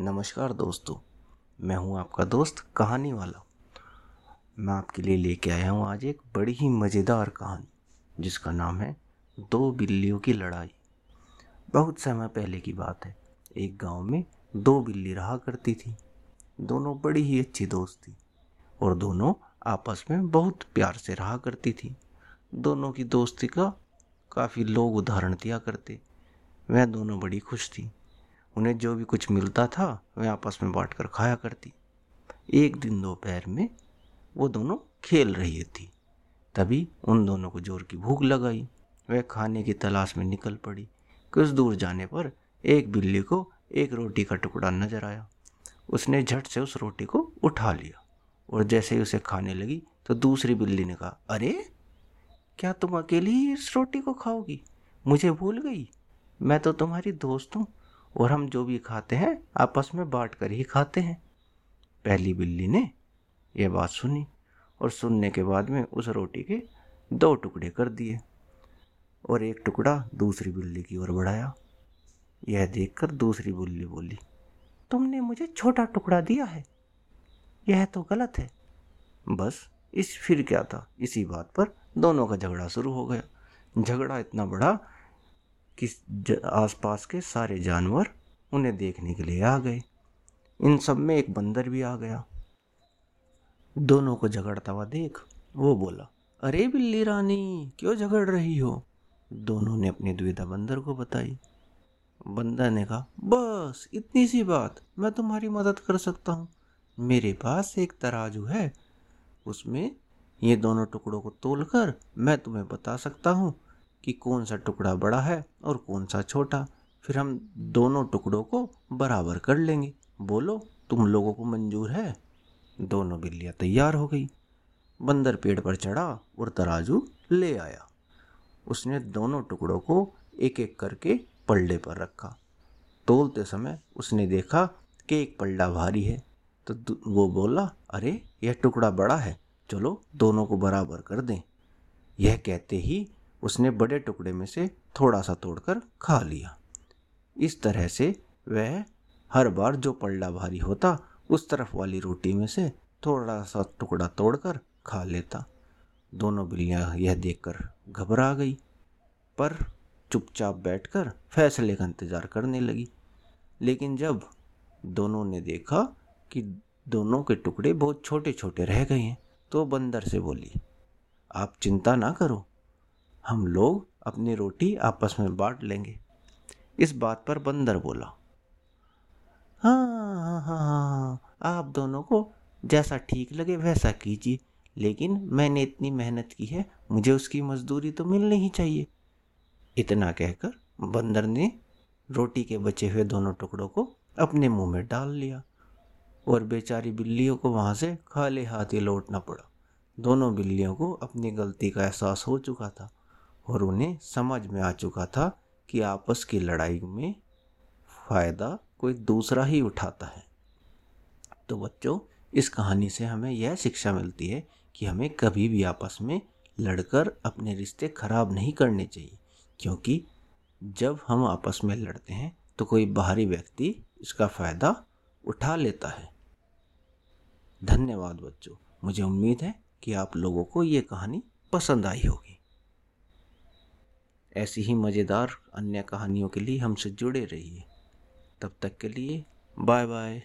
नमस्कार दोस्तों, मैं हूँ आपका दोस्त कहानी वाला। मैं आपके लिए लेके आया हूँ आज एक बड़ी ही मज़ेदार कहानी, जिसका नाम है दो बिल्लियों की लड़ाई। बहुत समय पहले की बात है। एक गाँव में दो बिल्ली रहा करती थी। दोनों बड़ी ही अच्छी दोस्त थी और दोनों आपस में बहुत प्यार से रहा करती थी। दोनों की दोस्ती का काफ़ी लोग उदाहरण दिया करते। वह दोनों बड़ी खुश थी। उन्हें जो भी कुछ मिलता था वह आपस में बांट कर खाया करती। एक दिन दोपहर में वो दोनों खेल रही थी। तभी उन दोनों को ज़ोर की भूख लगाई। वह खाने की तलाश में निकल पड़ी। कुछ दूर जाने पर एक बिल्ली को एक रोटी का टुकड़ा नज़र आया। उसने झट से उस रोटी को उठा लिया और जैसे ही उसे खाने लगी तो दूसरी बिल्ली ने कहा, अरे, क्या तुम अकेली इस रोटी को खाओगी? मुझे भूल गई। मैं तो तुम्हारी दोस्त हूँ। और हम जो भी खाते हैं, आपस में बांट कर ही खाते हैं। पहली बिल्ली ने यह बात सुनी और सुनने के बाद में उस रोटी के दो टुकड़े कर दिए और एक टुकड़ा दूसरी बिल्ली की ओर बढ़ाया। यह देखकर दूसरी बिल्ली बोली, तुमने मुझे छोटा टुकड़ा दिया है। यह तो गलत है। बस इस फिर क्या था? इसी बात पर दोनों का झगड़ा शुरू हो गया। झगड़ा इतना बड़ा कि आसपास के सारे जानवर उन्हें देखने के लिए आ गए। इन सब में एक बंदर भी आ गया। दोनों को झगड़ता हुआ देख, वो बोला, अरे बिल्ली रानी, क्यों झगड़ रही हो? दोनों ने अपनी दुविधा बंदर को बताई। बंदर ने कहा, बस इतनी सी बात, मैं तुम्हारी मदद कर सकता हूँ। मेरे पास एक तराजू है। उसमें ये दोनों टुकड़ों को तोलकर मैं तुम्हें बता सकता हूँ। कि कौन सा टुकड़ा बड़ा है और कौन सा छोटा। फिर हम दोनों टुकड़ों को बराबर कर लेंगे। बोलो, तुम लोगों को मंजूर है? दोनों बिल्लियाँ तैयार हो गई। बंदर पेड़ पर चढ़ा और तराजू ले आया। उसने दोनों टुकड़ों को एक एक करके पल्ले पर रखा। तोलते समय उसने देखा कि एक पल्ला भारी है। तो वो बोला, अरे, यह टुकड़ा बड़ा है। चलो, दोनों को बराबर कर दें। यह कहते ही उसने बड़े टुकड़े में से थोड़ा सा तोड़कर खा लिया। इस तरह से वह हर बार जो पल्ला भारी होता, उस तरफ़ वाली रोटी में से थोड़ा सा टुकड़ा तोड़कर खा लेता। दोनों बिल्लियाँ यह देखकर घबरा गई, पर चुपचाप बैठकर फैसले का इंतज़ार करने लगी। लेकिन जब दोनों ने देखा कि दोनों के टुकड़े बहुत छोटे छोटे रह गए हैं तो बंदर से बोली, आप चिंता ना करो हम लोग अपनी रोटी आपस में बांट लेंगे। इस बात पर बंदर बोला हाँ हाँ हाँ हाँ आप दोनों को जैसा ठीक लगे वैसा कीजिए, लेकिन मैंने इतनी मेहनत की है, मुझे उसकी मजदूरी तो मिलनी ही चाहिए। इतना कहकर बंदर ने रोटी के बचे हुए दोनों टुकड़ों को अपने मुँह में डाल लिया और बेचारी बिल्लियों को वहाँ से खाली हाथ ही लौटना पड़ा। दोनों बिल्लियों को अपनी गलती का एहसास हो चुका था। और उन्हें समझ में आ चुका था कि आपस की लड़ाई में फ़ायदा कोई दूसरा ही उठाता है। तो बच्चों, इस कहानी से हमें यह शिक्षा मिलती है कि हमें कभी भी आपस में लड़कर अपने रिश्ते खराब नहीं करने चाहिए, क्योंकि जब हम आपस में लड़ते हैं तो कोई बाहरी व्यक्ति इसका फ़ायदा उठा लेता है। धन्यवाद बच्चों, मुझे उम्मीद है कि आप लोगों को ये कहानी पसंद आई होगी। ऐसी ही मज़ेदार अन्य कहानियों के लिए हमसे जुड़े रहिए। तब तक के लिए बाय बाय